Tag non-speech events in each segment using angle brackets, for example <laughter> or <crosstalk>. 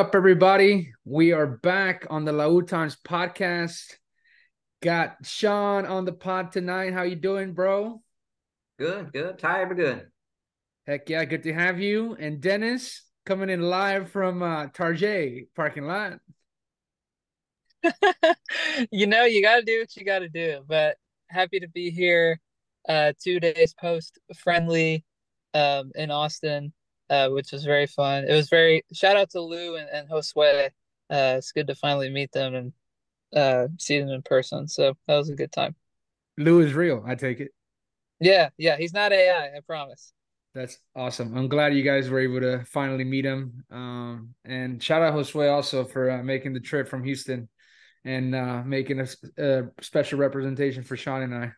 What up, everybody? We are back on the La Times podcast. Got Sean on the pod tonight. How you doing, bro? Good, good. Tired, but good. Heck yeah, good to have you. And Dennis coming in live from uh, Tarjay parking lot. <laughs> you know, you got to do what you got to do. But happy to be here. Uh, two days post friendly um, in Austin, uh, which was very fun. It was very shout out to Lou and, and Josue. Uh, it's good to finally meet them and uh, see them in person. So that was a good time. Lou is real. I take it. Yeah, yeah, he's not AI. I promise. That's awesome. I'm glad you guys were able to finally meet him. Um, and shout out Josue also for uh, making the trip from Houston and uh, making a, a, special representation for Sean and I.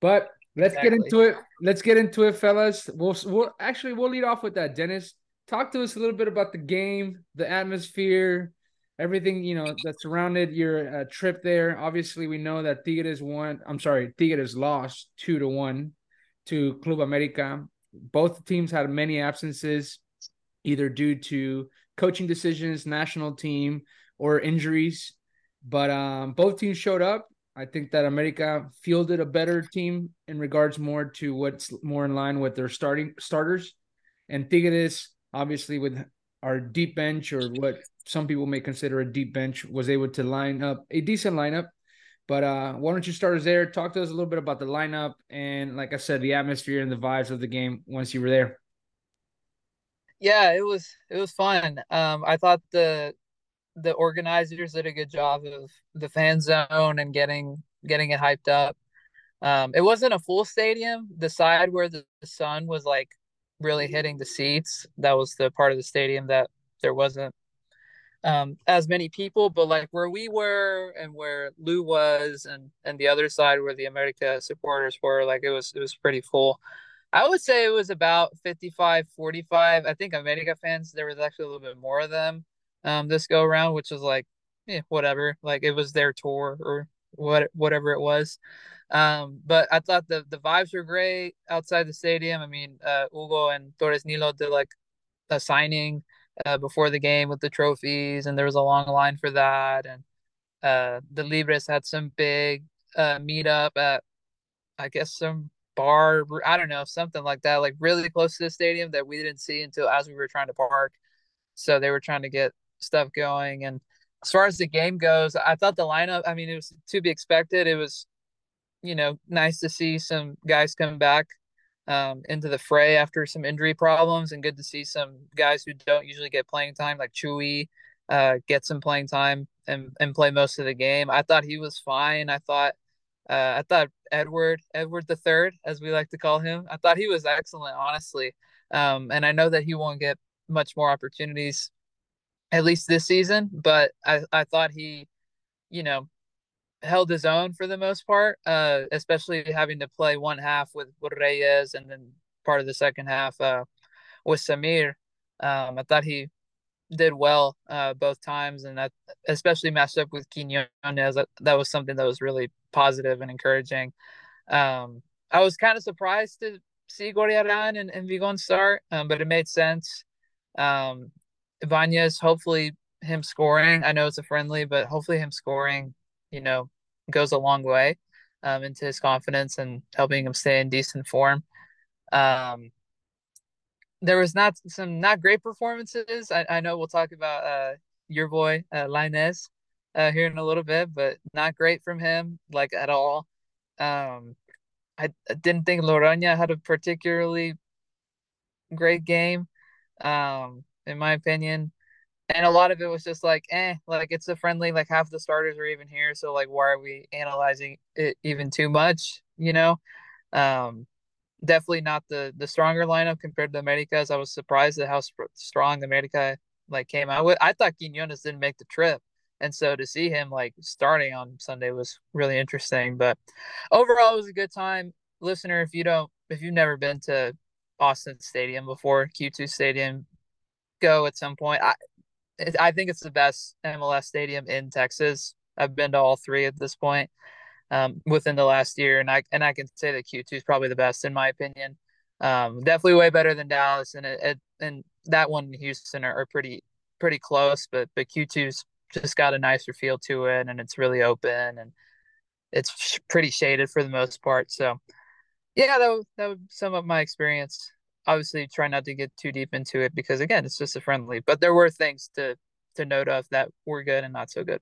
But let's exactly. get into it. Let's get into it, fellas. We'll, we'll actually we'll lead off with that. Dennis, talk to us a little bit about the game, the atmosphere, everything you know that surrounded your uh, trip there. Obviously, we know that Tigres won. I'm sorry, Tigres lost two to one to Club America. Both teams had many absences, either due to coaching decisions, national team, or injuries. But um, both teams showed up. I think that America fielded a better team in regards more to what's more in line with their starting starters, and Tigres obviously with our deep bench or what some people may consider a deep bench was able to line up a decent lineup. But uh, why don't you start us there? Talk to us a little bit about the lineup and, like I said, the atmosphere and the vibes of the game once you were there. Yeah, it was it was fun. Um, I thought the the organizers did a good job of the fan zone and getting getting it hyped up. Um, it wasn't a full stadium. The side where the, the sun was like really hitting the seats, that was the part of the stadium that there wasn't um, as many people, but like where we were and where Lou was and and the other side where the America supporters were, like it was it was pretty full. I would say it was about 55 45. I think America fans there was actually a little bit more of them um, this go around, which was like, yeah, whatever. Like it was their tour or what, whatever it was. Um, but I thought the the vibes were great outside the stadium. I mean, uh, Hugo and Torres Nilo did like a signing uh, before the game with the trophies, and there was a long line for that. And uh, the Libres had some big uh, meetup at, I guess, some bar. I don't know, something like that, like really close to the stadium that we didn't see until as we were trying to park. So they were trying to get stuff going. And as far as the game goes, I thought the lineup, I mean, it was to be expected. It was, you know, nice to see some guys come back um, into the fray after some injury problems and good to see some guys who don't usually get playing time, like Chewy, uh, get some playing time and, and play most of the game. I thought he was fine. I thought, uh, I thought Edward, Edward the third, as we like to call him, I thought he was excellent, honestly. Um, and I know that he won't get much more opportunities at least this season. But I, I thought he, you know, held his own for the most part, uh, especially having to play one half with, Reyes and then part of the second half uh, with Samir. Um, I thought he did well uh, both times, and that especially matched up with Quinones. That, that was something that was really positive and encouraging. Um, I was kind of surprised to see Gorriarán and, and Vigon start, um, but it made sense. Um, Ibanez, hopefully him scoring. I know it's a friendly, but hopefully him scoring, you know, goes a long way um, into his confidence and helping him stay in decent form. Um, there was not some not great performances. I, I know we'll talk about uh, your boy uh, Lainez uh, here in a little bit, but not great from him like at all. Um, I, I didn't think Loroña had a particularly great game. Um, in my opinion. And a lot of it was just like, eh, like it's a friendly, like half the starters are even here. So like, why are we analyzing it even too much? You know, um, definitely not the the stronger lineup compared to America's. I was surprised at how sp- strong America like came out with. I thought Quinones didn't make the trip, and so to see him like starting on Sunday was really interesting. But overall, it was a good time. Listener, if you don't, if you've never been to Austin Stadium before, Q2 Stadium, go at some point. I I think it's the best MLS stadium in Texas. I've been to all three at this point um, within the last year, and I and I can say that Q2 is probably the best in my opinion. Um, definitely way better than Dallas, and it, and that one in Houston are, are pretty pretty close, but but Q2's just got a nicer feel to it, and it's really open and it's pretty shaded for the most part. So yeah, that would, that would sum up my experience. Obviously, try not to get too deep into it because again, it's just a friendly. But there were things to to note of that were good and not so good.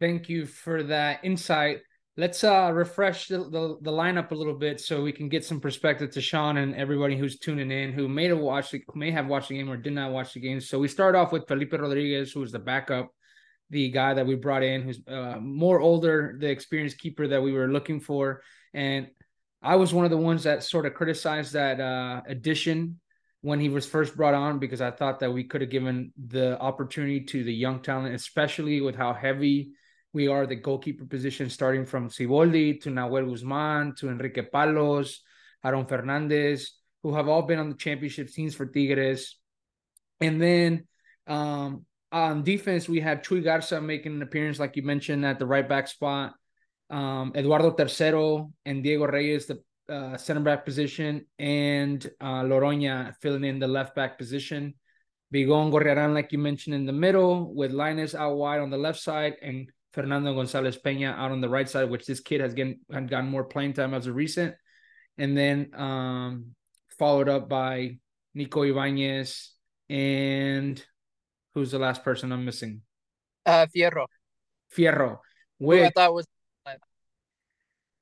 Thank you for that insight. Let's uh refresh the, the, the lineup a little bit so we can get some perspective to Sean and everybody who's tuning in who may have watched may have watched the game or did not watch the game. So we start off with Felipe Rodriguez, who was the backup, the guy that we brought in, who's uh, more older, the experienced keeper that we were looking for. And I was one of the ones that sort of criticized that uh, addition when he was first brought on because I thought that we could have given the opportunity to the young talent, especially with how heavy we are the goalkeeper position, starting from Siboldi to Nahuel Guzman to Enrique Palos, Aaron Fernandez, who have all been on the championship teams for Tigres. And then um, on defense, we have Chuy Garza making an appearance, like you mentioned, at the right back spot. Um, Eduardo Tercero and Diego Reyes, the uh, center back position, and uh, Loroña filling in the left back position. Vigon Gorriaran, like you mentioned, in the middle, with Lainez out wide on the left side, and Fernando Gonzalez Pena out on the right side, which this kid has getting, gotten more playing time as a recent. And then um, followed up by Nico Ibanez and who's the last person I'm missing? Uh, Fierro. Fierro. Which, Who I thought was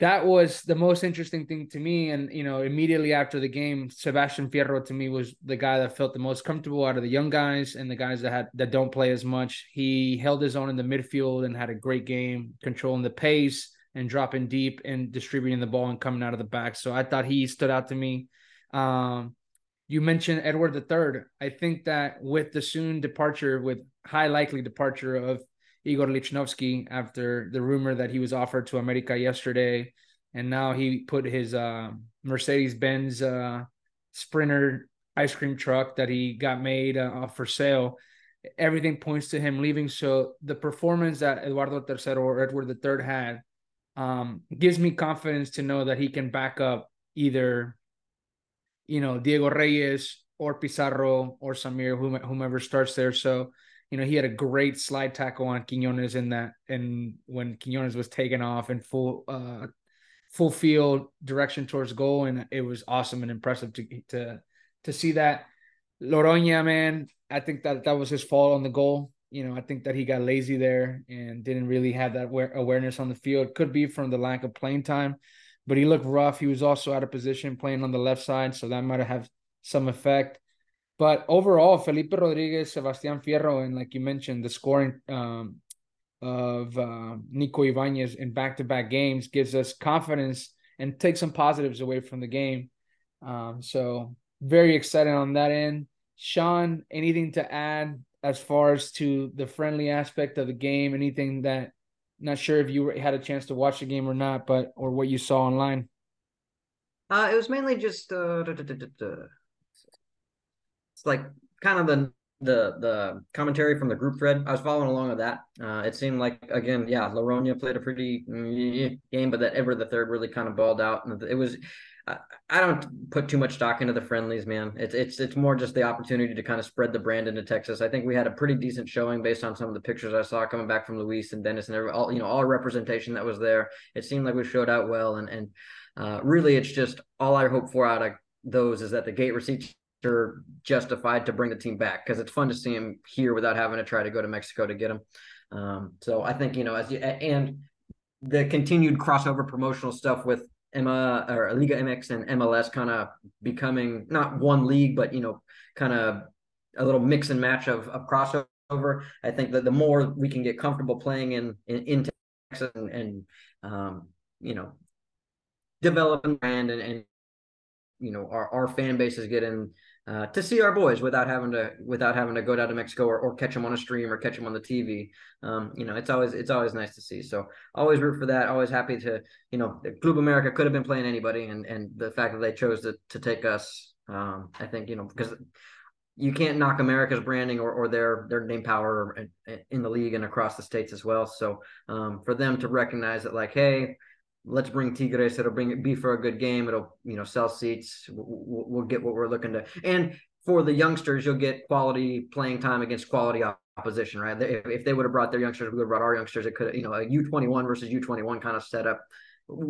that was the most interesting thing to me. And you know, immediately after the game, Sebastian Fierro to me was the guy that felt the most comfortable out of the young guys and the guys that had that don't play as much. He held his own in the midfield and had a great game, controlling the pace and dropping deep and distributing the ball and coming out of the back. So I thought he stood out to me. Um, you mentioned Edward III. I think that with the soon departure, with high likely departure of Igor Lichnovsky after the rumor that he was offered to America yesterday, and now he put his uh, Mercedes Benz uh, Sprinter ice cream truck that he got made uh, for sale. Everything points to him leaving. So the performance that Eduardo III or Edward III had um, gives me confidence to know that he can back up either, you know, Diego Reyes or Pizarro or Samir, whomever starts there. So you know, he had a great slide tackle on Quinones in that, and when Quinones was taken off in full, uh, full field direction towards goal, and it was awesome and impressive to to to see that. Loroña, man, I think that that was his fault on the goal. You know, I think that he got lazy there and didn't really have that awareness on the field. Could be from the lack of playing time, but he looked rough. He was also out of position playing on the left side, so that might have some effect. But overall, Felipe Rodriguez, Sebastian Fierro, and like you mentioned, the scoring um, of uh, Nico Ibanez in back-to-back games gives us confidence and takes some positives away from the game. Um, so very excited on that end. Sean, anything to add as far as to the friendly aspect of the game? Anything that not sure if you had a chance to watch the game or not, but or what you saw online? Uh, it was mainly just uh, it's like kind of the the the commentary from the group thread. I was following along with that. Uh, it seemed like again, yeah, Loroña played a pretty game, but that Ever the third really kind of balled out, and it was. I, I don't put too much stock into the friendlies, man. It's it's it's more just the opportunity to kind of spread the brand into Texas. I think we had a pretty decent showing based on some of the pictures I saw coming back from Luis and Dennis and all you know all representation that was there. It seemed like we showed out well, and and uh, really, it's just all I hope for out of those is that the gate receipts justified to bring the team back because it's fun to see him here without having to try to go to Mexico to get him. Um, so I think you know as you and the continued crossover promotional stuff with Emma or Liga MX and MLS kind of becoming not one league, but you know, kind of a little mix and match of, of crossover. I think that the more we can get comfortable playing in in, in Texas and, and um, you know, developing brand and, and you know our, our fan bases getting uh, to see our boys without having to without having to go down to Mexico or, or catch them on a stream or catch them on the TV. Um, you know, it's always it's always nice to see. So always root for that. Always happy to you know, Club America could have been playing anybody, and and the fact that they chose to to take us, um, I think you know because you can't knock America's branding or, or their their name power in, the league and across the states as well. So um, for them to recognize that, like, hey, let's bring Tigres. It'll bring it be for a good game. It'll you know sell seats. We'll, we'll get what we're looking to. And for the youngsters, you'll get quality playing time against quality opposition, right? If, they would have brought their youngsters, we would have brought our youngsters. It could, you know, a U twenty one versus U twenty one kind of setup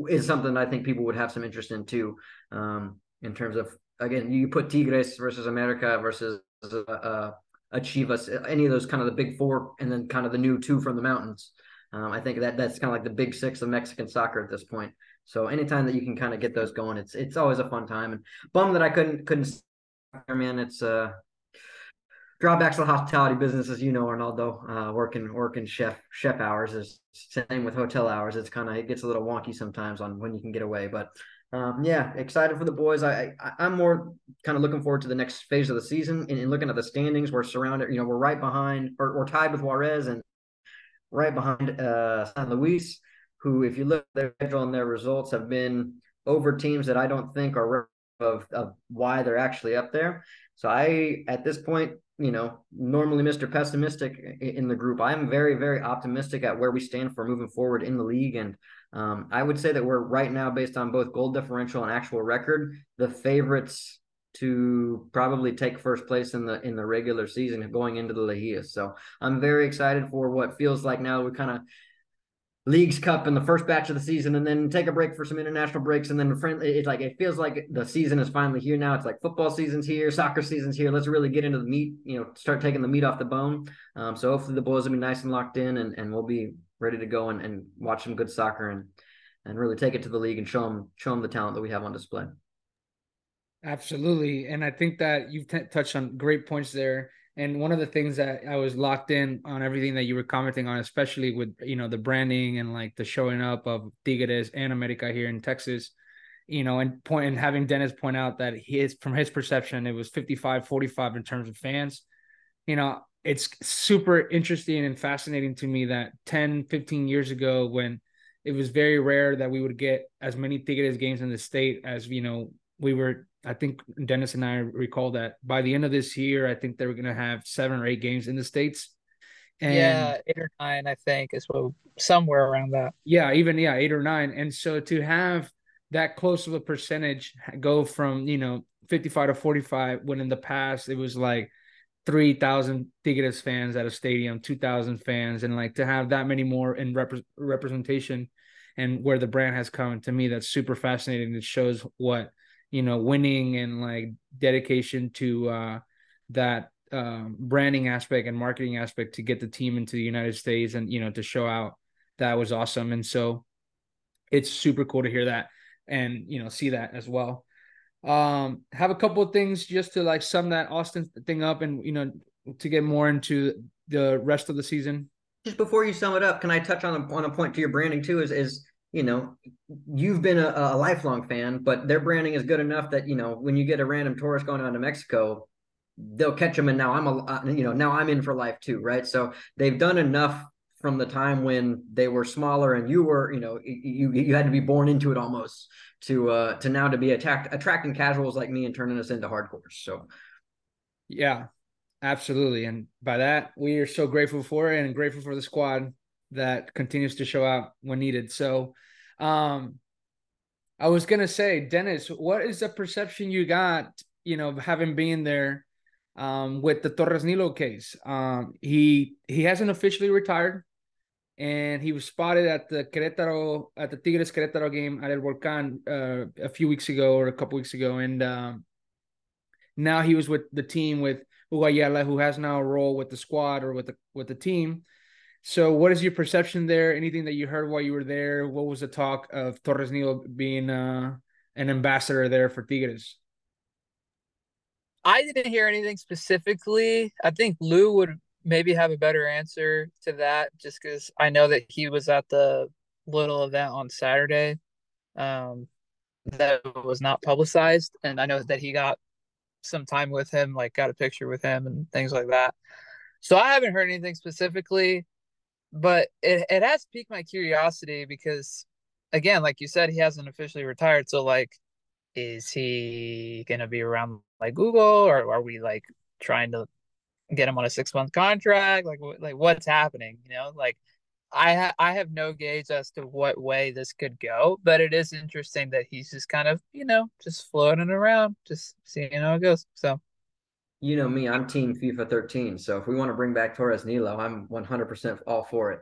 is something I think people would have some interest in too. Um, in terms of again, you put Tigres versus America versus uh, uh, any of those kind of the big four, and then kind of the new two from the mountains. Um, I think that that's kind of like the big six of Mexican soccer at this point. So anytime that you can kind of get those going, it's it's always a fun time. And bum that I couldn't couldn't. Man, it's uh drawbacks of the hospitality business, as you know, Arnaldo, uh, working working chef chef hours is same with hotel hours. It's kind of it gets a little wonky sometimes on when you can get away, but um, yeah, excited for the boys. I, I am more kind of looking forward to the next phase of the season and, and, looking at the standings. We're surrounded, you know, we're right behind or we're tied with Juarez and right behind uh, San Luis, who, if you look at their schedule and their results, have been over teams that I don't think are of, of why they're actually up there. So I, at this point, you know, normally Mr. Pessimistic in the group. I'm very, very optimistic at where we stand for moving forward in the league. And um, I would say that we're right now, based on both goal differential and actual record, the favorites to probably take first place in the in the regular season going into the Liguilla. So I'm very excited for what feels like now we're kind of leagues cup in the first batch of the season and then take a break for some international breaks and then friend it's like it feels like the season is finally here now. It's like football season's here soccer season's here. Let's really get into the meat you know start taking the meat off the bone. Um, so hopefully the boys will be nice and locked in and, and we'll be ready to go and, and watch some good soccer and and really take it to the league and show them show them the talent that we have on display absolutely and i think that you've t- touched on great points there and one of the things that I was locked in on everything that you were commenting on, especially with you know the branding and like the showing up of Tigres and America here in Texas, you know, and point and having Dennis point out that his from his perception it was 55 45 in terms of fans. You know, it's super interesting and fascinating to me that 10 15 years ago when it was very rare that we would get as many Tigres games in the state as you know we were I think Dennis and I recall that by the end of this year, I think they were going to have seven or eight games in the states. And yeah, eight or nine, I think, is what somewhere around that. Yeah, even yeah, eight or nine. And so to have that close of a percentage go from you know 55 to 45 when in the past it was like 3000 Tigres fans at a stadium 2000 fans and like to have that many more in rep- representation and where the brand has come to me that's super fascinating it shows what you know winning and like dedication to uh that um, branding aspect and marketing aspect to get the team into the United States and you know to show out that was awesome. And so it's super cool to hear that and you know see that as well. Um have a couple of things just to like sum that Austin thing up and you know to get more into the rest of the season. Just before you sum it up can I touch on a, on a point to your branding too? Is is you know, you've been a, a, lifelong fan, but their branding is good enough that you know when you get a random tourist going on to Mexico, they'll catch them, and now I'm a uh, you know now I'm in for life too, right? So they've done enough from the time when they were smaller and you were you know you you had to be born into it almost to uh to now to be attacked attracting casuals like me and turning us into hardcores. So yeah, absolutely, and by that we are so grateful for it and grateful for the squad that continues to show out when needed. So, um, I was gonna say, Dennis, what is the perception you got? You know, having been there um, with the Torres Nilo case. Um, he he hasn't officially retired, and he was spotted at the Querétaro at the Tigres Querétaro game at El Volcán uh, a few weeks ago or a couple weeks ago, and um, now he was with the team with Hugo Ayala, who has now a role with the squad or with the with the team. So, what is your perception there? Anything that you heard while you were there? What was the talk of Torres Nilo being uh, an ambassador there for Tigres? I didn't hear anything specifically. I think Lou would maybe have a better answer to that just because I know that he was at the little event on Saturday um, that was not publicized. And I know that he got some time with him, like got a picture with him and things like that. So I haven't heard anything specifically but it, it has piqued my curiosity because again like you said he hasn't officially retired. So like is he gonna be around like Hugo or are we like trying to get him on a six month contract? Like like what's happening you know? Like I ha- I have no gauge as to what way this could go, but it is interesting that he's just kind of you know just floating around, just seeing how it goes. So, you know me, I'm Team FIFA 13. So if we want to bring back Torres Nilo, I'm 100% all for it.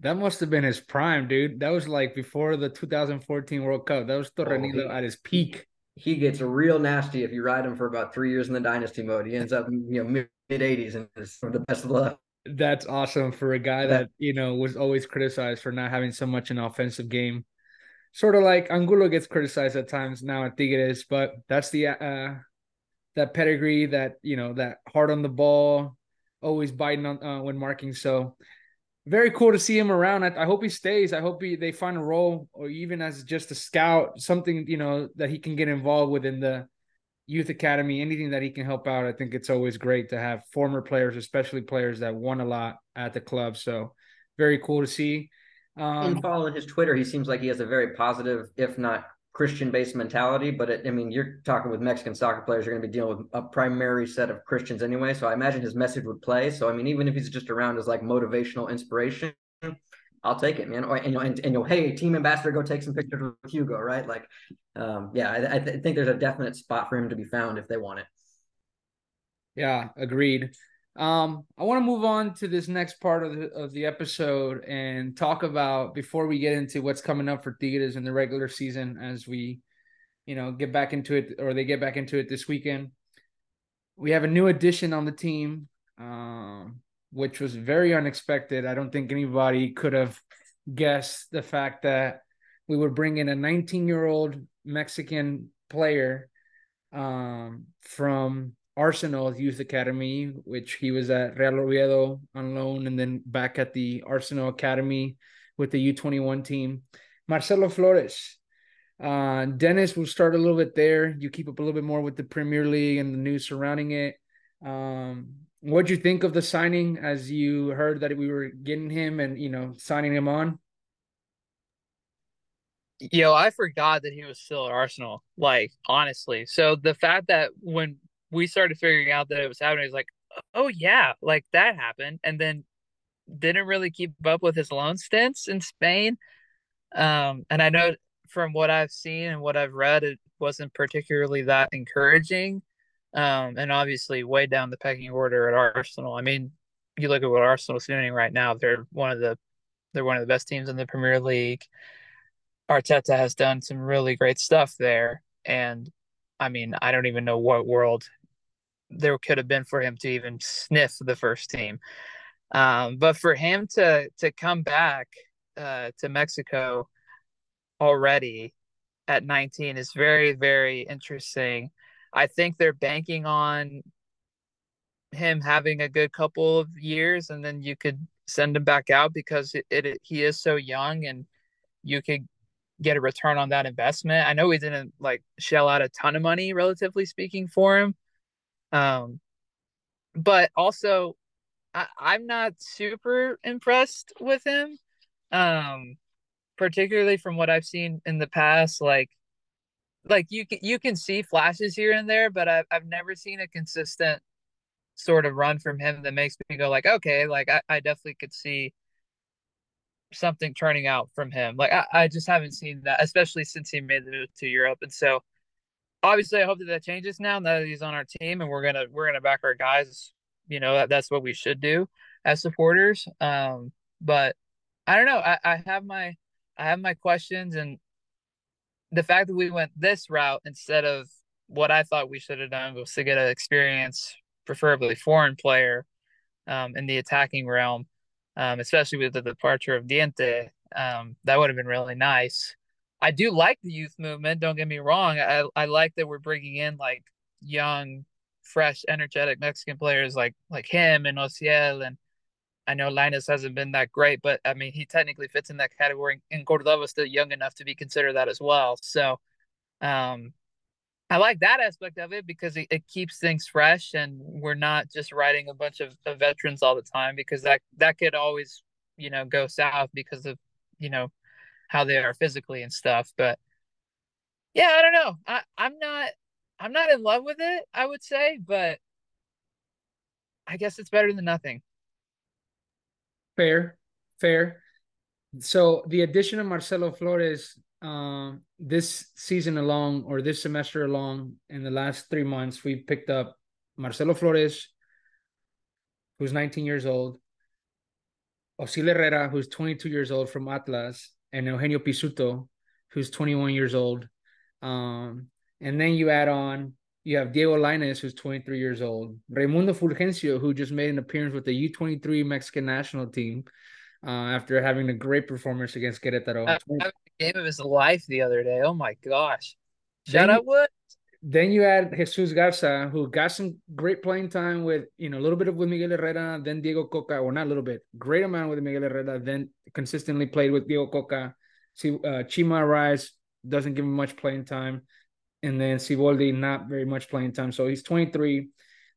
That must have been his prime, dude. That was like before the 2014 World Cup. That was Torres Nilo oh, at his peak. He gets real nasty if you ride him for about three years in the dynasty mode. He ends up, you know, mid 80s and is the best of luck. That's awesome for a guy that you know was always criticized for not having so much an offensive game. Sort of like Angulo gets criticized at times now at Tigres, but that's the uh that pedigree, that you know, that hard on the ball, always biting on uh, when marking. So very cool to see him around. I, I, hope he stays. I hope he, they find a role, or even as just a scout, something you know that he can get involved with in the youth academy, anything that he can help out. I think it's always great to have former players, especially players that won a lot at the club. So very cool to see. Um, and following his Twitter, he seems like he has a very positive, if not Christian based mentality. But it, I mean, you're talking with Mexican soccer players, you're going to be dealing with a primary set of Christians anyway. So I imagine his message would play. So I mean, even if he's just around as like motivational inspiration, I'll take it, man. Or and and, and you know, hey, team ambassador, go take some pictures with Hugo, right? Like, um, yeah, I, I th- think there's a definite spot for him to be found if they want it. Yeah, agreed. Um, I want to move on to this next part of the of the episode and talk about before we get into what's coming up for Tigres in the regular season as we, you know, get back into it or they get back into it this weekend. We have a new addition on the team. Um, which was very unexpected. I don't think anybody could have guessed the fact that we would bring in a 19 year old Mexican player um, from Arsenal Youth Academy, which he was at Real Oviedo on loan and then back at the Arsenal Academy with the U21 team. Marcelo Flores. Uh, Dennis will start a little bit there. You keep up a little bit more with the Premier League and the news surrounding it. Um, What'd you think of the signing as you heard that we were getting him and you know signing him on? Yo, I forgot that he was still at Arsenal. Like honestly, so the fact that when we started figuring out that it was happening, was like, oh yeah, like that happened, and then didn't really keep up with his loan stints in Spain. Um, and I know from what I've seen and what I've read, it wasn't particularly that encouraging. Um, and obviously way down the pecking order at Arsenal. I mean, you look at what Arsenal's doing right now, they're one of the they're one of the best teams in the Premier League. Arteta has done some really great stuff there. And I mean, I don't even know what world there could have been for him to even sniff the first team. Um, but for him to to come back uh, to Mexico already at 19 is very, very interesting. I think they're banking on him having a good couple of years and then you could send him back out because it, it he is so young and you could get a return on that investment. I know we didn't like shell out a ton of money relatively speaking for him. Um but also I, I'm not super impressed with him. Um particularly from what I've seen in the past like like you can you can see flashes here and there, but I've I've never seen a consistent sort of run from him that makes me go like, okay, like I, I definitely could see something turning out from him. Like I, I just haven't seen that, especially since he made the move to Europe. And so obviously I hope that that changes now, that he's on our team and we're gonna we're gonna back our guys. You know, that, that's what we should do as supporters. Um, but I don't know. I, I have my I have my questions and the fact that we went this route instead of what I thought we should have done was to get an experience, preferably foreign player, um, in the attacking realm, um, especially with the departure of Diente. Um, that would have been really nice. I do like the youth movement. Don't get me wrong. I I like that we're bringing in like young, fresh, energetic Mexican players like like him and Ozziel and I know Lainez hasn't been that great, but I mean, he technically fits in that category. And Cordova's still young enough to be considered that as well. So, um, I like that aspect of it because it, it keeps things fresh and we're not just riding a bunch of, of veterans all the time because that that could always, you know, go south because of, you know, how they are physically and stuff. But yeah, I don't know. I, I'm not I'm not in love with it, I would say, but I guess it's better than nothing. Fair. fair. So the addition of Marcelo Flores um, this season along or this semester along in the last three months, we picked up Marcelo Flores, who's 19 years old, Ozziel Herrera, who's 22 years old from Atlas, and Eugenio Pizzuto, who's 21 years old. Um, and then you add on, you have Diego Lainez, who's 23 years old, Raimundo Fulgencio, who just made an appearance with the U23 Mexican national team uh, after having a great performance against Querétaro. Uh, game of his life the other day. Oh my gosh. Shout out Wood. Then you add Jesus Garza, who got some great playing time with, you know, a little bit of with Miguel Herrera, then Diego Coca, or not a little bit, great amount with Miguel Herrera, then consistently played with Diego Coca. See, uh, Chima Ruiz doesn't give him much playing time. And then Siboldi, not very much playing time. So he's 23.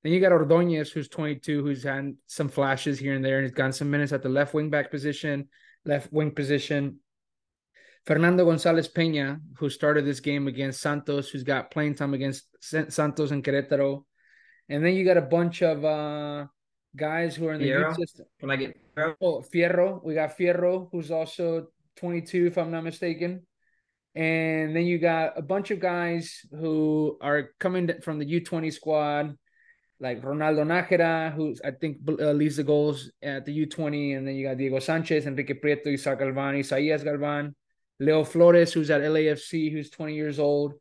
Then you got Ordonez, who's 22, who's had some flashes here and there, and he's gotten some minutes at the left wing back position, left wing position. Fernando Gonzalez Peña, who started this game against Santos, who's got playing time against Santos and Querétaro. And then you got a bunch of uh, guys who are in the Fierro? youth system. Can I get Oh, Fierro. We got Fierro, who's also 22, if I'm not mistaken. And then you got a bunch of guys who are coming from the U20 squad, like Ronaldo Nájera, who I think uh, leads the goals at the U20. And then you got Diego Sanchez, Enrique Prieto, Isaac Galvan, Isaías Galvan, Leo Flores, who's at LAFC, who's 20 years old.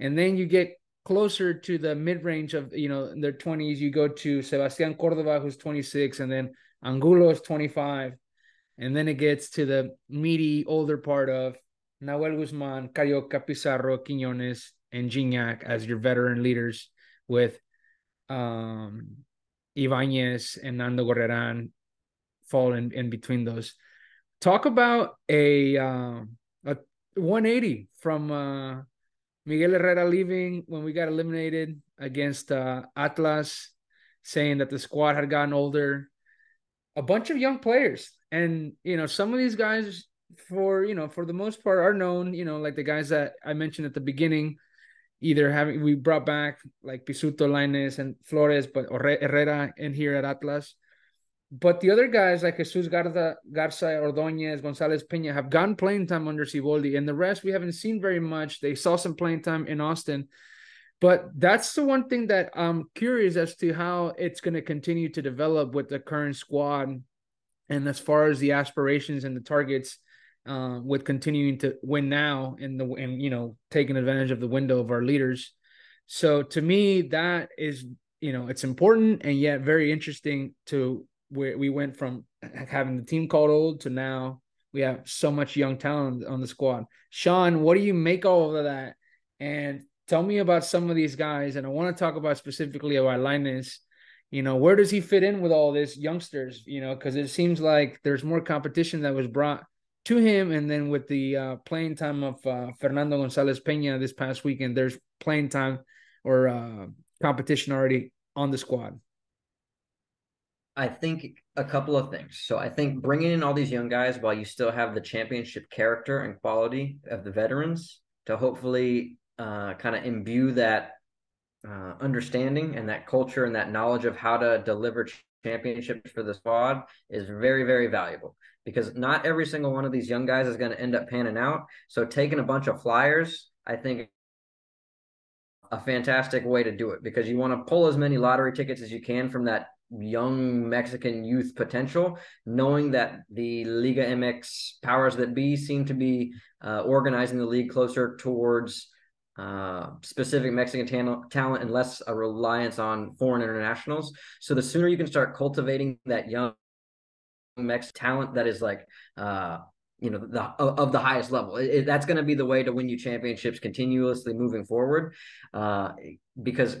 And then you get closer to the mid range of, you know, their 20s, you go to Sebastian Cordova, who's 26, and then Angulo is 25. And then it gets to the meaty older part of Nahuel Guzman, Carioca, Pizarro, Quiñones, and Gignac as your veteran leaders with um Ibanez and Nando Gorriarán fall in, in between those. Talk about a um 180 from uh Miguel Herrera leaving when we got eliminated against uh Atlas, saying that the squad had gotten older. A bunch of young players. And you know, some of these guys for you know, for the most part are known, you know, like the guys that I mentioned at the beginning, either having we brought back like Pizzuto, Lainez, and Flores, but Herrera in here at Atlas. But the other guys like Jesus Garza, Garza, Ordonez, Gonzalez Peña have gotten playing time under Siboldi, and the rest we haven't seen very much. They saw some playing time in Austin, but that's the one thing that I'm curious as to how it's going to continue to develop with the current squad, and as far as the aspirations and the targets uh, with continuing to win now in the and you know taking advantage of the window of our leaders. So to me, that is you know it's important and yet very interesting to where we went from <clears throat> having the team called old to now we have so much young talent on the squad. Sean, what do you make all of that? And tell me about some of these guys. And I want to talk about specifically about Lainez. You know, where does he fit in with all this youngsters? You know, because it seems like there's more competition that was brought to him, and then with the uh, playing time of uh, Fernando Gonzalez Peña this past weekend, there's playing time or uh, competition already on the squad. I think a couple of things. So I think bringing in all these young guys while you still have the championship character and quality of the veterans to hopefully uh, kind of imbue that uh, understanding and that culture and that knowledge of how to deliver championships for the squad is very, very valuable because not every single one of these young guys is going to end up panning out. So taking a bunch of flyers, I think a fantastic way to do it because you want to pull as many lottery tickets as you can from that young Mexican youth potential, knowing that the Liga MX powers that be seem to be uh, organizing the league closer towards uh, specific Mexican ta- talent and less a reliance on foreign internationals. So the sooner you can start cultivating that young Mex talent that is like uh you know the of the highest level it, it, that's going to be the way to win you championships continuously moving forward uh because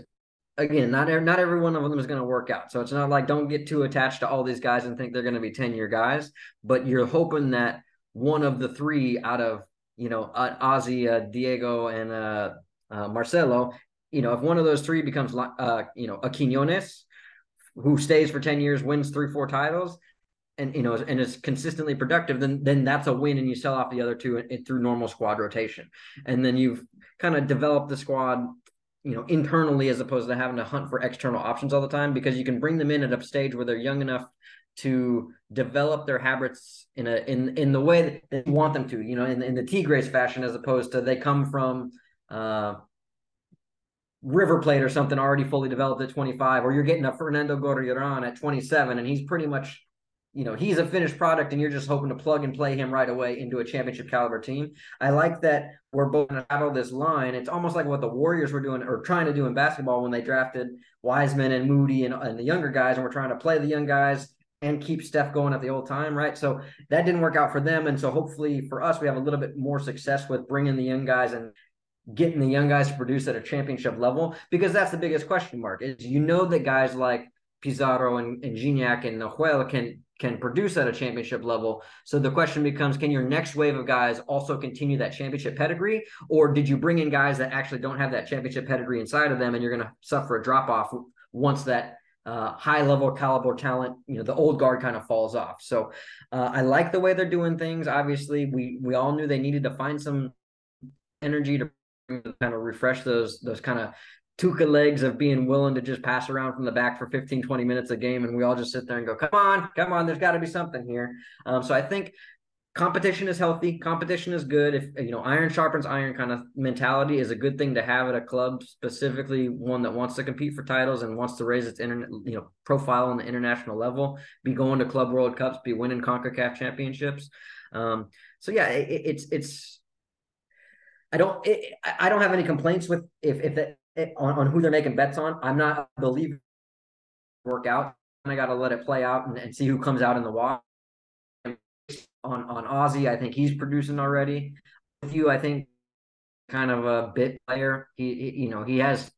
again not not every one of them is going to work out. So it's not like don't get too attached to all these guys and think they're going to be 10 year guys but you're hoping that one of the three out of you know uh, Ozzy uh, Diego and uh, uh, Marcelo you know if one of those three becomes uh you know a Quiñones who stays for 10 years wins three four titles and you know and is consistently productive then then that's a win and you sell off the other two through normal squad rotation. And then you've kind of developed the squad you know internally as opposed to having to hunt for external options all the time because you can bring them in at a stage where they're young enough to develop their habits in a in in the way that you want them to, you know, in in the Tigres fashion, as opposed to they come from uh, River Plate or something already fully developed at 25, or you're getting a Fernando Gorriarán at 27, and he's pretty much, you know, he's a finished product, and you're just hoping to plug and play him right away into a championship caliber team. I like that we're both going to battle this line. It's almost like what the Warriors were doing or trying to do in basketball when they drafted Wiseman and Moody and, and the younger guys, and we're trying to play the young guys and keep Steph going at the old time, right? So that didn't work out for them. And so hopefully for us, we have a little bit more success with bringing the young guys and getting the young guys to produce at a championship level because that's the biggest question mark is you know that guys like Pizarro and, and Gignac and Nahuel can can produce at a championship level. So the question becomes, can your next wave of guys also continue that championship pedigree? Or did you bring in guys that actually don't have that championship pedigree inside of them and you're going to suffer a drop off once that uh, high level caliber talent, you know, the old guard kind of falls off. So uh, I like the way they're doing things. Obviously, we we all knew they needed to find some energy to kind of refresh those those kind of Tuca legs of being willing to just pass around from the back for 15, 20 minutes a game. And we all just sit there and go, come on, come on, there's got to be something here. Um, so I think competition is healthy. Competition is good. If you know, iron sharpens iron kind of mentality is a good thing to have at a club, specifically one that wants to compete for titles and wants to raise its internet, you know, profile on the international level, be going to club world cups, be winning CONCACAF championships. Um, so yeah, it, it's, it's, I don't, it, I don't have any complaints with if, if that Eh, on, on who they're making bets on. I'm not a believer work out. I got to let it play out and, and see who comes out in the wash on on Ozzy. I think he's producing already. With you, I think kind of a bit player. He, he you know he has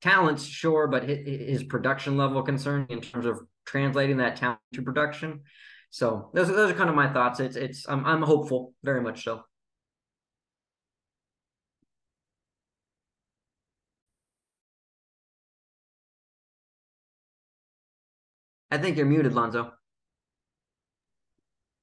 talents, sure, but his, his production level concern in terms of translating that talent to production. So those those are kind of my thoughts. It's it's I'm I'm hopeful, very much so. I think you're muted, Lonzo.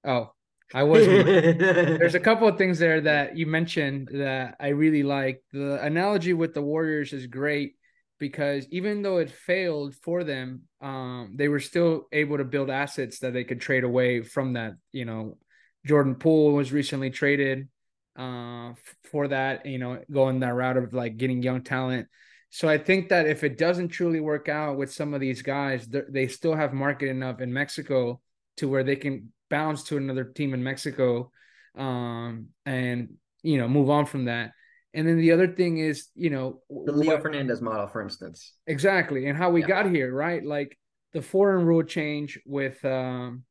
Oh, I was. <laughs> There's a couple of things there that you mentioned that I really like. The analogy with the Warriors is great because even though it failed for them, um, they were still able to build assets that they could trade away from that. You know, Jordan Poole was recently traded uh, for that. You know, going that route of like getting young talent. So I think that if it doesn't truly work out with some of these guys, they still have market enough in Mexico to where they can bounce to another team in Mexico, um, and you know move on from that. And then the other thing is, you know, the Leo what, Fernandez model, for instance. Exactly, and how we yeah. got here, right? Like the foreign rule change with, um,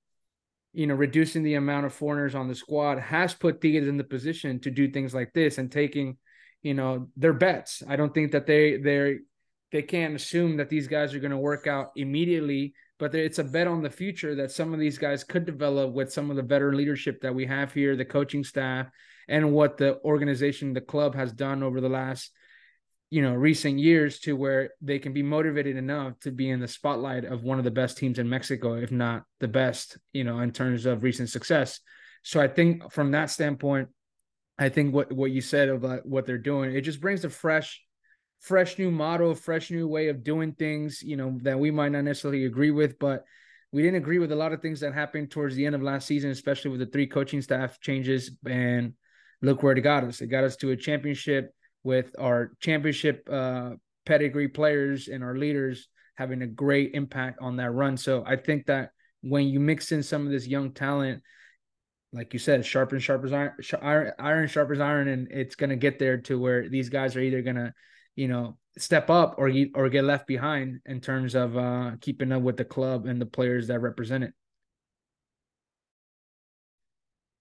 you know, reducing the amount of foreigners on the squad has put Tigres in the position to do things like this and taking, you know, their bets. I don't think that they they they can't assume that these guys are going to work out immediately but it's a bet on the future that some of these guys could develop with some of the veteran leadership that we have here, the coaching staff, and what the organization, the club has done over the last, you know, recent years to where they can be motivated enough to be in the spotlight of one of the best teams in Mexico, if not the best, you know, in terms of recent success. So I think from that standpoint, I think what what you said about what they're doing, it just brings a fresh fresh new model, fresh new way of doing things, you know, that we might not necessarily agree with, but we didn't agree with a lot of things that happened towards the end of last season, especially with the three coaching staff changes. And look where it got us. It got us to a championship with our championship uh, pedigree players and our leaders having a great impact on that run. So I think that when you mix in some of this young talent, like you said, sharp and sharp as iron, iron sharp as iron, and it's gonna get there to where these guys are either gonna you know step up or or get left behind in terms of uh, keeping up with the club and the players that represent it.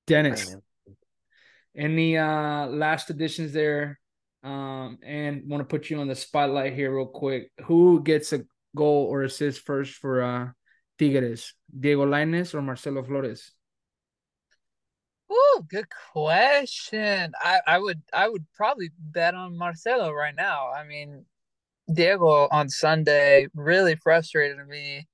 Dennis, any uh, last additions there? Um, and want to put you on the spotlight here real quick. Who gets a goal or assist first for uh, Tigres? Diego Lainez or Marcelo Flores? Oh, good question. I, I would I would probably bet on Marcelo right now. I mean, Diego on Sunday really frustrated me.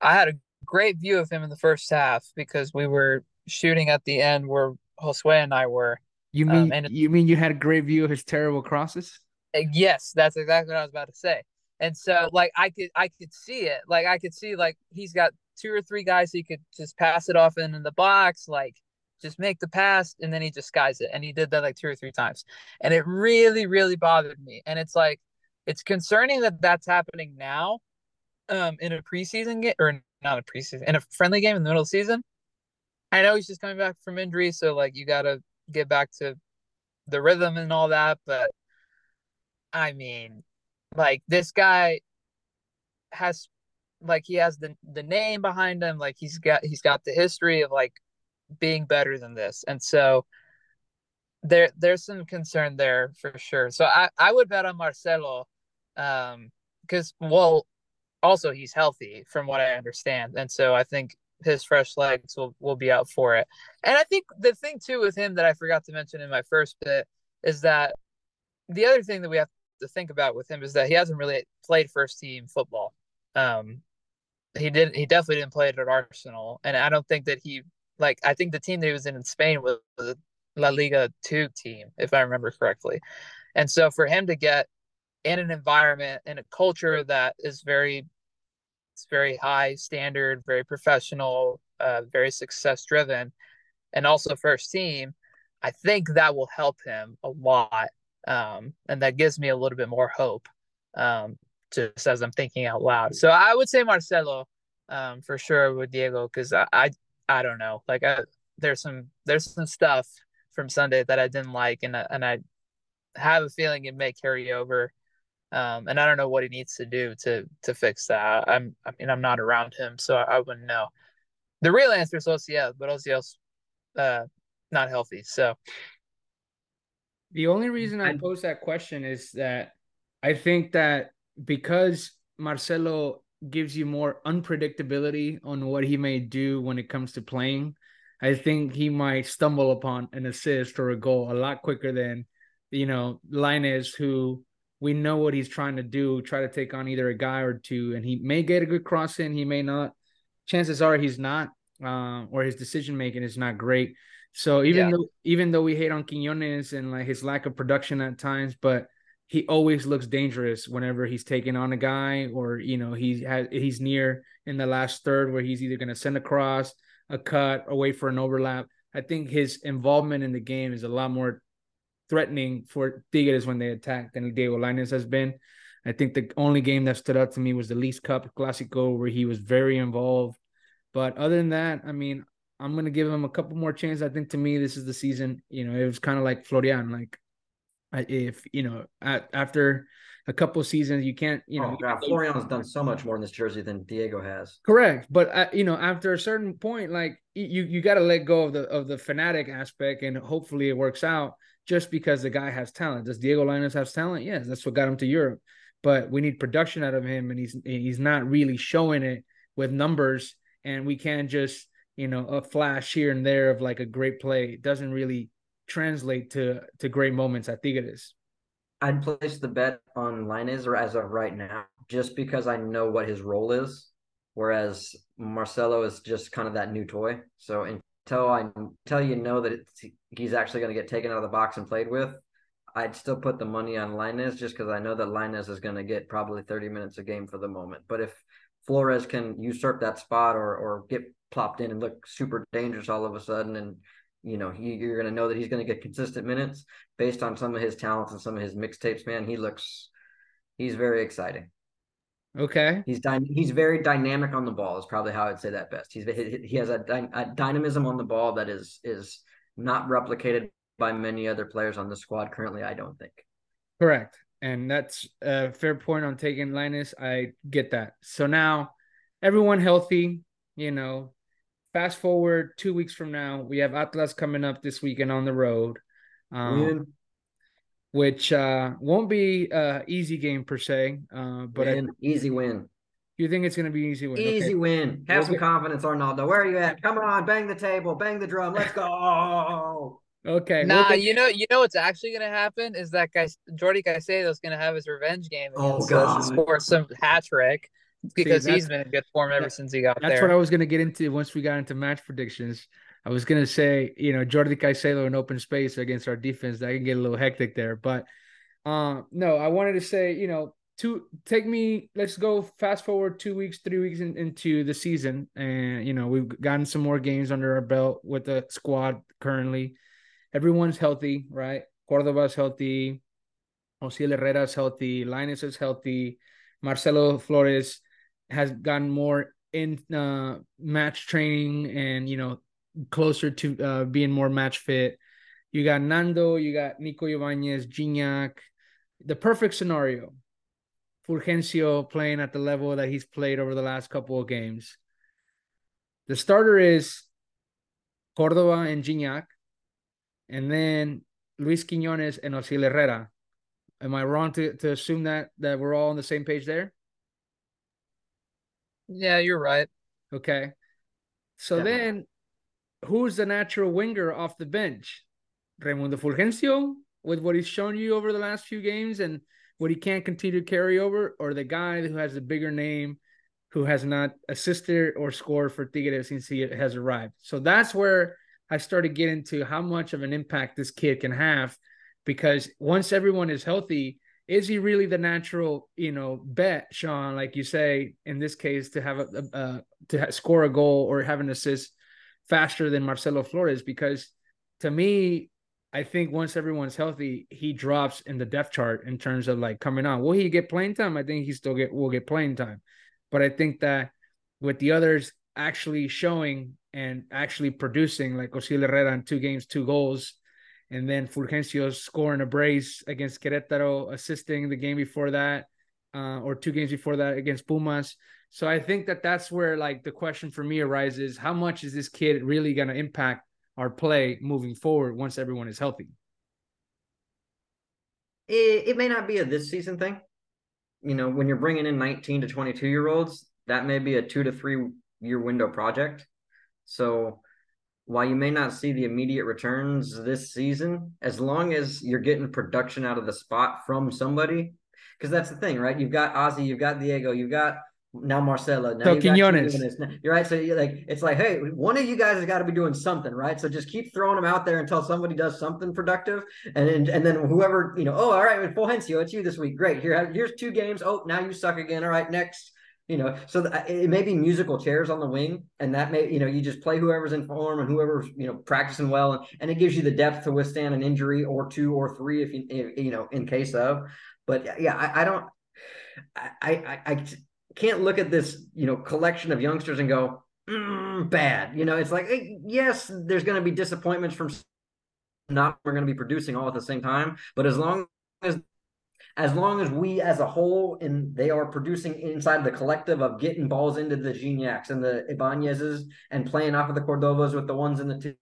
I had a great view of him in the first half because we were shooting at the end where Josue and I were. You mean um, and you mean you had a great view of his terrible crosses? Uh, yes, that's exactly what I was about to say. And so like I could I could see it. Like I could see like he's got two or three guys he could just pass it off in, in the box, like just make the pass, and then he disguise it. And he did that like two or three times. And it really, really bothered me. And it's like, it's concerning that that's happening now um, in a preseason game, or not a preseason, in a friendly game in the middle of the season. I know he's just coming back from injury, so like you got to get back to the rhythm and all that. But I mean, like this guy has like he has the the name behind him like he's got he's got the history of like being better than this. And so there there's some concern there for sure. So i i would bet on marcelo um because well also he's healthy from what i understand. And so i think his fresh legs will will be out for it. And i think the thing too with him that i forgot to mention in my first bit is that the other thing that we have to think about with him is that he hasn't really played first team football. Um he did he definitely didn't play it at Arsenal, and I don't think that he like I think the team that he was in in Spain was La Liga two team, if I remember correctly, and so for him to get in an environment and a culture that is very it's very high standard, very professional, uh, very success driven, and also first team, I think that will help him a lot, um, and that gives me a little bit more hope um, just as I'm thinking out loud. So I would say Marcelo um, for sure with Diego because I I don't know like I, there's some there's some stuff from Sunday that I didn't like and I, and I have a feeling it may carry over. Um, and I don't know what he needs to do to to fix that. I'm I mean I'm not around him, so I, I wouldn't know. The real answer is Ozziel, but Ozziel's uh, not healthy. So the only reason I pose that question is that I think that because Marcelo gives you more unpredictability on what he may do when it comes to playing, I think he might stumble upon an assist or a goal a lot quicker than, you know, Lainez, who we know what he's trying to do, try to take on either a guy or two, and he may get a good cross in, he may not. Chances are he's not, uh, or his decision making is not great. So even yeah. though even though we hate on Quiñones and like his lack of production at times, but he always looks dangerous whenever he's taking on a guy or you know he has he's near in the last third where he's either going to send across a cut wait for an overlap. I think his involvement in the game is a lot more threatening for Tigres when they attack than Diego Lainez has been. I think the only game that stood out to me was the Leagues Cup Clasico where he was very involved. But other than that, I mean, I'm gonna give him a couple more chances. I think to me, this is the season. You know, it was kind of like Florian. Like if you know at, after a couple seasons you can't you know oh, God, Florian has done so much more in this jersey than Diego has. Correct, but uh, you know after a certain point, like you you got to let go of the of the fanatic aspect, and hopefully it works out. Just because the guy has talent, does Diego Lainez have talent? Yes, that's what got him to Europe. But we need production out of him, and he's he's not really showing it with numbers. And we can't just you know a flash here and there of like a great play. It doesn't really translate to to great moments at Tigres. I'd place the bet on Lainez as of right now, just because I know what his role is. Whereas Marcelo is just kind of that new toy. So until I tell you know that he's actually going to get taken out of the box and played with, I'd still put the money on Lainez just because I know that Lainez is going to get probably 30 minutes a game for the moment. But if Flores can usurp that spot or or get plopped in and look super dangerous all of a sudden and you know, he, you're going to know that he's going to get consistent minutes based on some of his talents and some of his mixtapes. Man, he looks, he's very exciting. Okay. He's dy- he's very dynamic on the ball. Is probably how I'd say that best. He's he has a, dy- a dynamism on the ball that is is not replicated by many other players on the squad currently. I don't think. Correct, and that's a fair point on taking Lainez. I get that. So now, everyone healthy. You know, fast forward two weeks from now, we have Atlas coming up this weekend on the road, um, which uh, won't be an easy game per se. Uh, but win. I, easy win. You think it's going to be easy win? Easy okay. win. Have some confidence, Arnaldo. Where are you at? Come on, bang the table, bang the drum. Let's go. okay. Nah, we'll you know, you know what's actually going to happen is that guy Jordy Caicedo is going to have his revenge game against oh, us and score some hat trick because See, he's been in good form ever that, since he got that's there. what I was going to get into once we got into match predictions. I was going to say, you know, Jordy Caicedo in open space against our defense. That can get a little hectic there. But uh, no, I wanted to say, you know, two take me let's go fast forward two weeks three weeks in, into the season and you know we've gotten some more games under our belt with the squad currently everyone's healthy right cordova's healthy Ozziel Herrera's healthy lainez is healthy marcelo flores has gotten more in uh, match training and you know closer to uh, being more match fit you got nando you got nico Ibanez, gignac the perfect scenario Fulgencio playing at the level that he's played over the last couple of games. The starter is Cordova and Gignac, and then Luis Quiñones and Ozziel Herrera. Am I wrong to, to assume that that we're all on the same page there? Yeah, you're right. Okay. So then who's the natural winger off the bench? Raimundo Fulgencio with what he's shown you over the last few games and – what he can't continue to carry over, or the guy who has a bigger name who has not assisted or scored for Tigres since he has arrived. So that's where I started getting to how much of an impact this kid can have because once everyone is healthy, is he really the natural, you know, bet, Sean, like you say in this case, to have a, a to ha- score a goal or have an assist faster than Marcelo Flores? Because to me, I think once everyone's healthy, he drops in the depth chart in terms of like coming on. Will he get playing time? I think he still get will get playing time. But I think that with the others actually showing and actually producing, like Ozziel Herrera in two games, two goals, and then Fulgencio scoring a brace against Querétaro, assisting the game before that, uh, or two games before that against Pumas. So I think that that's where like the question for me arises: How much is this kid really going to impact our play moving forward once everyone is healthy? It, it may not be a this season thing. You know, when you're bringing in 19 to 22 year olds, that may be a two to three year window project. So while you may not see the immediate returns this season, as long as you're getting production out of the spot from somebody, because that's the thing, right? You've got Ozzy, you've got Diego, you've got now Marcelo. Now so you Quiñones. You're right. So you're like, it's like, hey, one of you guys has got to be doing something, right? So just keep throwing them out there until somebody does something productive, and then and then whoever you know, oh, all right, Fulgencio, it's you this week. Great. Here, here's two games. Oh, now you suck again. All right, next. You know, so it may be musical chairs on the wing, and that may, you know, you just play whoever's in form and whoever's, you know, practicing well, and, and it gives you the depth to withstand an injury or two or three if you, if, you know, in case of. But yeah, I, I don't, I, I, I can't look at this, you know, collection of youngsters and go, mm, bad. You know, it's like, yes, there's going to be disappointments from not we're going to be producing all at the same time, but as long as as long as we as a whole and they are producing inside the collective of getting balls into the Gignacs and the Ibanezes and playing off of the Cordovas with the ones in the two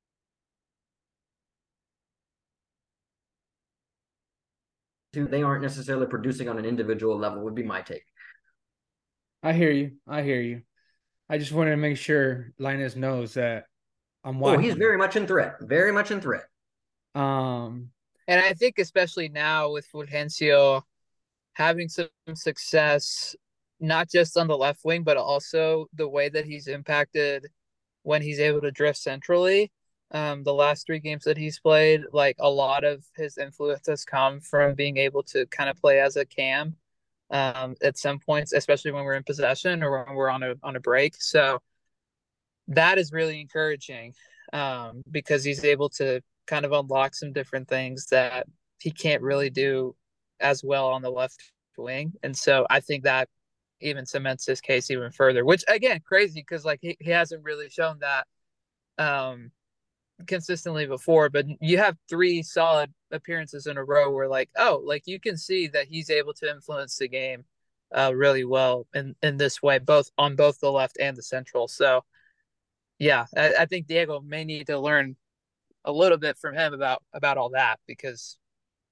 they aren't necessarily producing on an individual level would be my take. I hear you. I hear you. I just wanted to make sure Lainez knows that I'm watching. Oh, he's very much in threat. Very much in threat. Um, and I think especially now with Fulgencio having some success, not just on the left wing, but also the way that he's impacted when he's able to drift centrally. Um, the last three games that he's played, like a lot of his influence has come from being able to kind of play as a cam um, at some points, especially when we're in possession or when we're on a on a break. So that is really encouraging um, because he's able to kind of unlock some different things that he can't really do as well on the left wing. And so I think that even cements his case even further, which again, crazy because like he, he hasn't really shown that um consistently before, but you have three solid appearances in a row where like, oh, like you can see that he's able to influence the game uh, really well in in this way, both on both the left and the central. So, yeah, I, I think Diego may need to learn a little bit from him about about all that because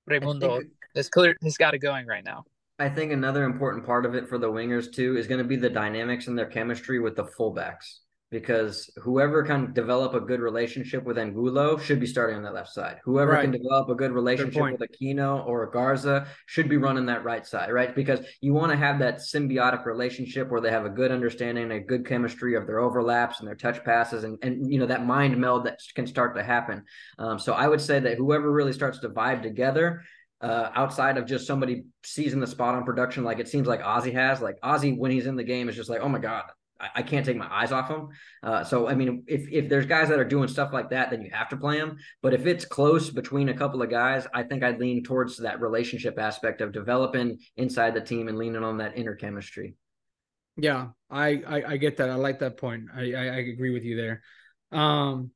Raimundo is clear has got it going right now. I think another important part of it for the wingers too is going to be the dynamics and their chemistry with the fullbacks because whoever can develop a good relationship with Angulo should be starting on that left side. Whoever right. can develop a good relationship good with Aquino or a Garza should be running that right side, right? Because you want to have that symbiotic relationship where they have a good understanding, a good chemistry of their overlaps and their touch passes, and and you know that mind meld that can start to happen. Um, so I would say that whoever really starts to vibe together uh, outside of just somebody seizing the spot on production, like it seems like Ozzy has. Like Ozzy, when he's in the game, is just like, oh my god, I, I can't take my eyes off him. Uh, so I mean, if if there's guys that are doing stuff like that, then you have to play them. But if it's close between a couple of guys, I think I'd lean towards that relationship aspect of developing inside the team and leaning on that inner chemistry. Yeah, I I, I get that. I like that point. I, I, I agree with you there. Um,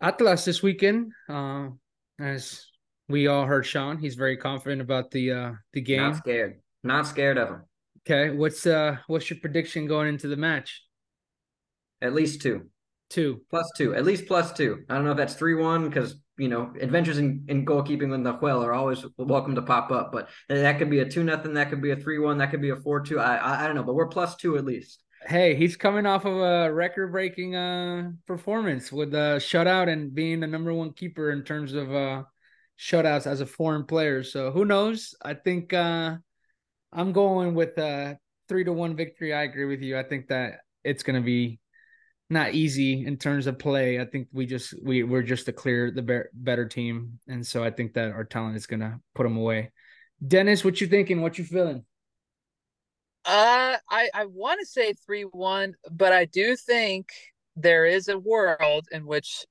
Atlas this weekend, uh, as we all heard Sean. He's very confident about the uh the game. Not scared. Not scared of him. Okay. What's uh what's your prediction going into the match? At least two. Two. Plus two. At least plus two. I don't know if that's three one because you know adventures in, in goalkeeping with Nahuel are always welcome to pop up. But that could be a two nothing. That could be a three one. That could be a four two. I, I I don't know. But we're plus two at least. Hey, he's coming off of a record breaking uh performance with a shutout and being the number one keeper in terms of uh shutouts as a foreign player. So who knows? I think uh, I'm going with a three to one victory. I agree with you. I think that it's going to be not easy in terms of play. I think we just we we're just a clear the better team, and so I think that our talent is going to put them away. Dennis, what you thinking? What you feeling? Uh, I I want to say three one, but I do think there is a world in which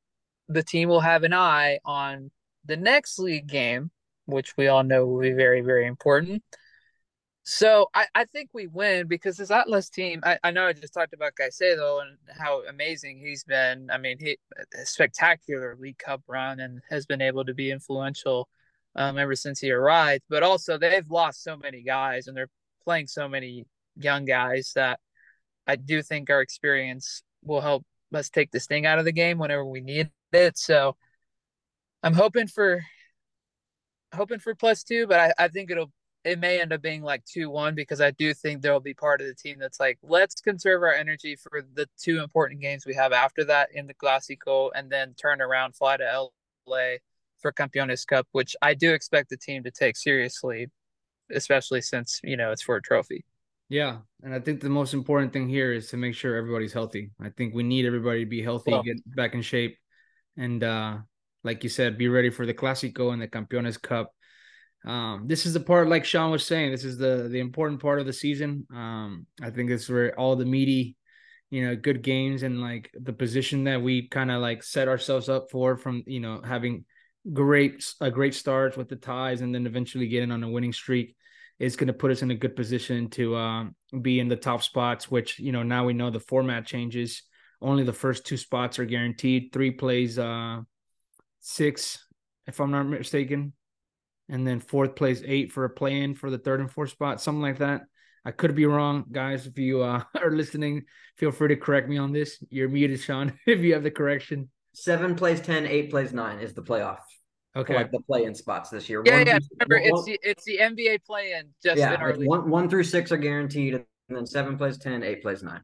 the team will have an eye on the next league game, which we all know will be very, very important. So I, I think we win because this Atlas team, I, I know I just talked about Caicedo and how amazing he's been. I mean, he spectacular League Cup run and has been able to be influential um, ever since he arrived. But also they've lost so many guys and they're playing so many young guys that I do think our experience will help us take the sting out of the game whenever we need it. So I'm hoping for hoping for plus two, but I, I think it'll it may end up being like two one because I do think there'll be part of the team that's like, let's conserve our energy for the two important games we have after that in the Clásico and then turn around, fly to LA for Campeones Cup, which I do expect the team to take seriously, especially since, you know, it's for a trophy. Yeah. And I think the most important thing here is to make sure everybody's healthy. I think we need everybody to be healthy, well, get back in shape. And uh like you said, be ready for the Clásico and the Campeones Cup. Um, this is the part, like Sean was saying, this is the the important part of the season. Um, I think it's where all the meaty, you know, good games and like the position that we kind of like set ourselves up for from you know having great a great start with the ties and then eventually getting on a winning streak is going to put us in a good position to um, be in the top spots. Which you know now we know the format changes. Only the first two spots are guaranteed. Three plays. Uh, six, if I'm not mistaken, and then fourth place eight for a play in for the third and fourth spot, something like that. I could be wrong, guys. If you uh, <laughs> are listening, feel free to correct me on this. You're muted, Sean, <laughs> if you have the correction. Seven plays 10, eight plays nine is the playoff. Okay. Like the play in spots this year. Yeah, one yeah. Remember, one, it's the it's the NBA play in just yeah, in our one, one through six are guaranteed, and then seven plays 10, eight plays nine.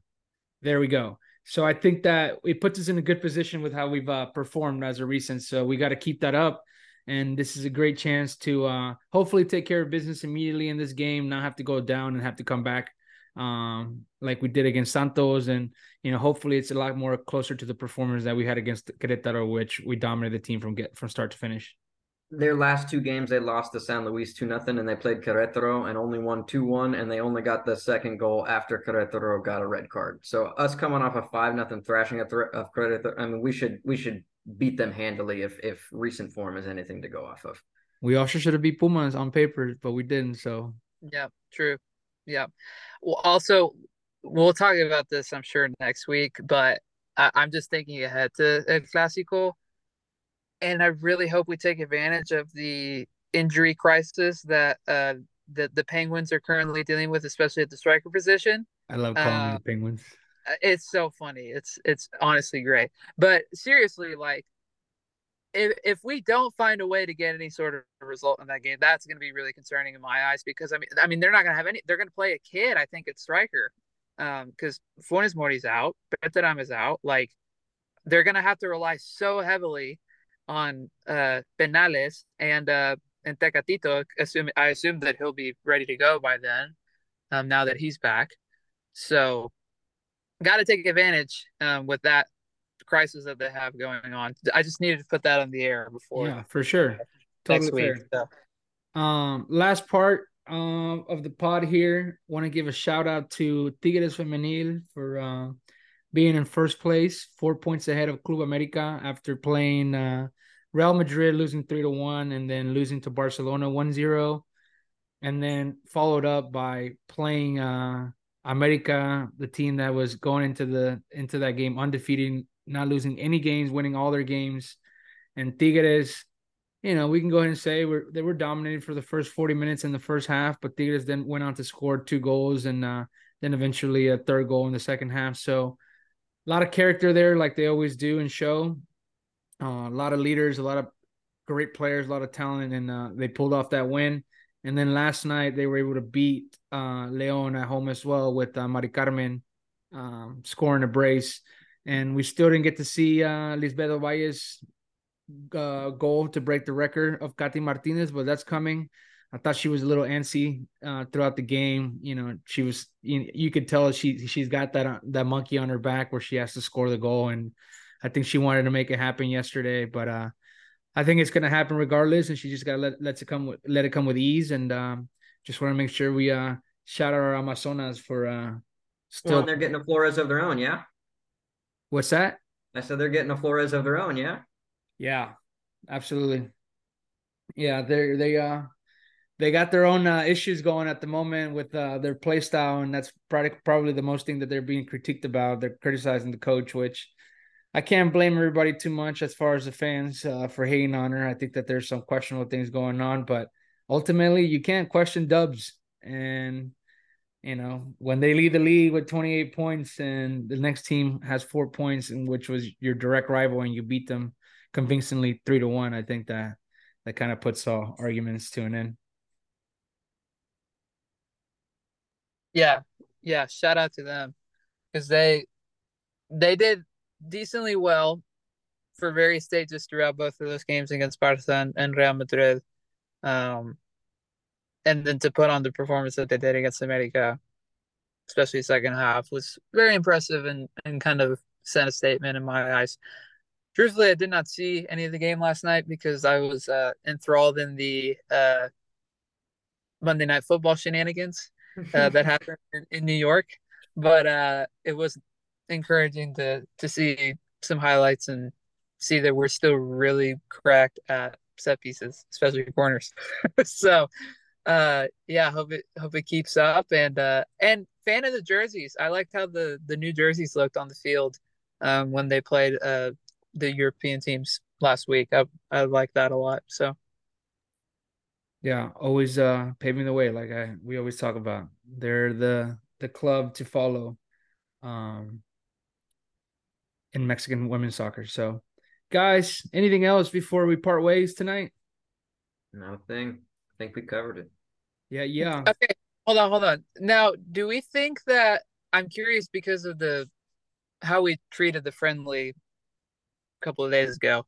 There we go. So I think that it puts us in a good position with how we've uh, performed as a recent. So we got to keep that up. And this is a great chance to uh, hopefully take care of business immediately in this game, not have to go down and have to come back um, like we did against Santos. And, you know, hopefully it's a lot more closer to the performance that we had against Querétaro, which we dominated the team from get from start to finish their last two games they lost to San Luis 2 nothing and they played Querétaro and only won 2-1 and they only got the second goal after Querétaro got a red card. So us coming off a 5 nothing thrashing of Querétaro I mean we should we should beat them handily if if recent form is anything to go off of. We also should have beat Pumas on paper but we didn't so Yeah, true. Yeah. Well also we'll talk about this I'm sure next week but I, am just thinking ahead to El Clásico and I really hope we take advantage of the injury crisis that uh the, the Penguins are currently dealing with, especially at the striker position. I love calling uh, the Penguins. Uh, it's so funny. It's it's honestly great. But seriously, like if if we don't find a way to get any sort of result in that game, that's going to be really concerning in my eyes because I mean I mean they're not going to have any. They're going to play a kid, I think, at striker, um, because Funes Mori's out, Berterame is out. Like they're going to have to rely so heavily on uh, Canales and uh, and Tecatito. Assume I assume that he'll be ready to go by then. Um, now that he's back, so got to take advantage um, with that crisis that they have going on. I just needed to put that on the air before. Yeah, for sure. Totally next week. fair. Um, last part um of the pod here. Want to give a shout out to Tigres Femenil for uh, being in first place, four points ahead of Club America after playing uh, Real Madrid losing three to one and then losing to Barcelona 1-0. and then followed up by playing uh, America, the team that was going into the into that game undefeated, not losing any games, winning all their games, and Tigres. You know, we can go ahead and say we're, they were dominated for the first 40 minutes in the first half, but Tigres then went on to score two goals and uh, then eventually a third goal in the second half. So a lot of character there, like they always do and show. Uh, a lot of leaders, a lot of great players, a lot of talent, and uh, they pulled off that win. And then last night they were able to beat uh, Leon at home as well with uh, Mari Carmen um, scoring a brace. And we still didn't get to see uh, Lizbeth Ovalle's uh, goal to break the record of Katty Martinez, but that's coming. I thought she was a little antsy uh, throughout the game. You know, she was you, you could tell she she's got that that monkey on her back where she has to score the goal, and I think she wanted to make it happen yesterday. But uh, I think it's gonna happen regardless, and she just gotta let let it come with let it come with ease, and um, just want to make sure we uh shout out our Amazonas for uh still. Well, they're getting a Flores of their own, yeah. What's that? I said they're getting a Flores of their own, yeah. Yeah, absolutely. Yeah, they they uh they got their own uh, issues going at the moment with uh, their play style, and that's probably probably the most thing that they're being critiqued about. They're criticizing the coach, which I can't blame everybody too much as far as the fans uh, for hating on her. I think that there's some questionable things going on, but ultimately you can't question Dubs. And you know when they lead the league with 28 points, and the next team has four points, and which was your direct rival, and you beat them convincingly three to one, I think that that kind of puts all arguments to an end. Yeah, yeah. Shout out to them because they they did decently well for various stages throughout both of those games against Barca and Real Madrid. Um, and then to put on the performance that they did against America, especially second half, was very impressive and, and kind of sent a statement in my eyes. Truthfully, I did not see any of the game last night because I was uh, enthralled in the uh, Monday Night Football shenanigans uh, that <laughs> happened in, in, New York. But uh, it was encouraging to to see some highlights and see that we're still really cracked at set pieces, especially corners. <laughs> so uh yeah hope it hope it keeps up. And uh and fan of the jerseys. I liked how the the new jerseys looked on the field um when they played uh the european teams last week. I i like that a lot. So. Yeah, always uh paving the way, like I we always talk about. They're the the club to follow. Um in Mexican women's soccer. So guys, anything else before we part ways tonight? Nothing. I think we covered it. Yeah, yeah. Okay, hold on, hold on. Now, do we think that I'm curious because of the how we treated the friendly a couple of days ago.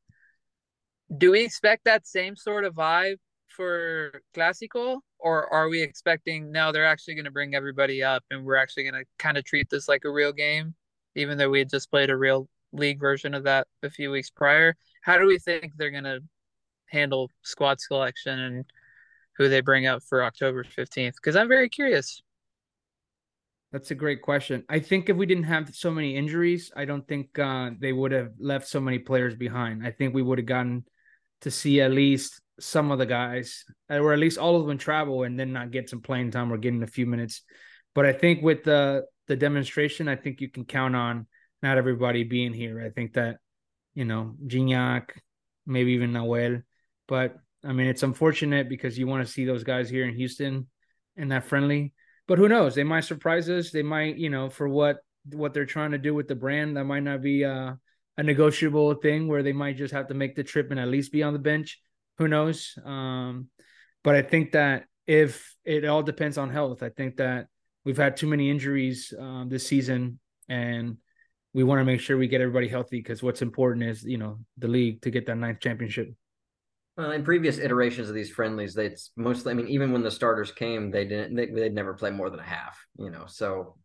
Do we expect that same sort of vibe for Clásico, or are we expecting now they're actually going to bring everybody up and we're actually going to kind of treat this like a real game, even though we had just played a real league version of that a few weeks prior? How do we think they're going to handle squad selection and who they bring up for October 15th? Because I'm very curious. That's a great question. I think if we didn't have so many injuries, I don't think uh, they would have left so many players behind. I think we would have gotten to see at least some of the guys, or at least all of them, travel and then not get some playing time or getting a few minutes. But I think with the the demonstration, I think you can count on not everybody being here. I think that you know Gignac, maybe even Nahuel, but I mean it's unfortunate because you want to see those guys here in Houston and that friendly. But who knows? They might surprise us. They might, you know, for what what they're trying to do with the brand, that might not be uh, a negotiable thing where they might just have to make the trip and at least be on the bench who knows? Um, but I think that if it all depends on health, I think that we've had too many injuries um, this season, and we want to make sure we get everybody healthy because what's important is you know the league to get that ninth championship. Well, in previous iterations of these friendlies, it's mostly. I mean, even when the starters came, they didn't. They, they'd never play more than a half. You know, so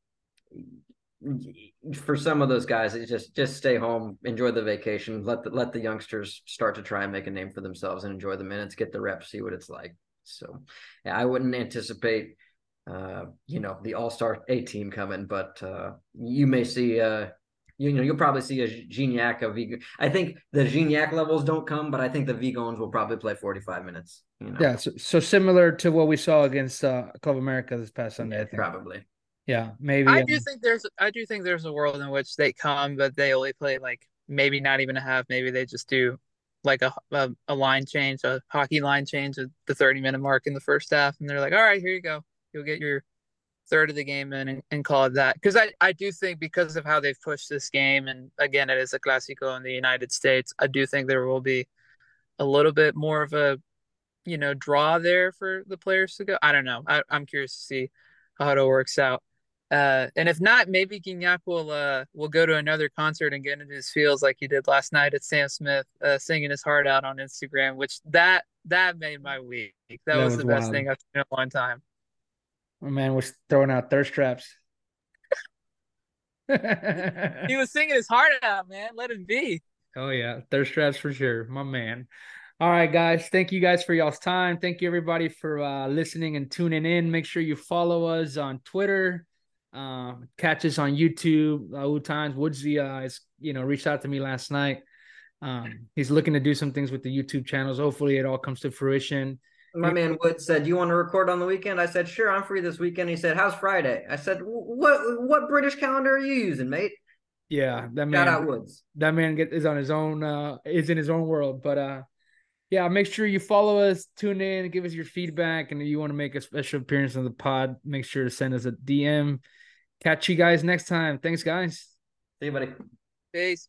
for some of those guys, it's just just stay home, enjoy the vacation, let the let the youngsters start to try and make a name for themselves and enjoy the minutes, get the reps, see what it's like. So, yeah, I wouldn't anticipate, uh, you know, the All Star A team coming, but uh, you may see, uh, you know, you'll probably see a Gignac, a Vigon. I think the Gignac levels don't come, but I think the Vigons will probably play 45 minutes. You know? Yeah, so, so similar to what we saw against uh, Club America this past Sunday. Yeah, I think. probably. Yeah, maybe. I um, do think there's I do think there's a world in which they come, but they only play like maybe not even a half. Maybe they just do like a a, a line change, a hockey line change at the 30 minute mark in the first half, and they're like, all right, here you go, you'll get your third of the game in and, and call it that. Because I I do think because of how they've pushed this game, and again, it is a Clásico in the United States. I do think there will be a little bit more of a you know draw there for the players to go. I don't know. I, I'm curious to see how it all works out. Uh, and if not, maybe Gignac will uh will go to another concert and get into his feels like he did last night at Sam Smith, uh, singing his heart out on Instagram, which that that made my week. That, That was, was the best thing I've seen in a long time. My man was throwing out thirst traps. He was <laughs> singing his heart out, man. Let him be. Oh yeah, thirst traps for sure, my man. All right, guys. Thank you guys for y'all's time. Thank you everybody for uh, listening and tuning in. Make sure you follow us on Twitter. Um, catch us on YouTube. Uh, times Woodsy uh, is you know reached out to me last night. Um, he's looking to do some things with the YouTube channels. Hopefully, it all comes to fruition. My man Wood said, "Do "You want to record on the weekend?" I said, "Sure, I'm free this weekend." He said, "How's Friday?" I said, "What what British calendar are you using, mate?" Yeah, that man. Shout man. out Woods. that man get, is on his own uh is in his own world but uh yeah make sure you follow us tune in give us your feedback and if you want to make a special appearance on the pod make sure to send us a dm catch you guys next time thanks guys See you, buddy. Peace.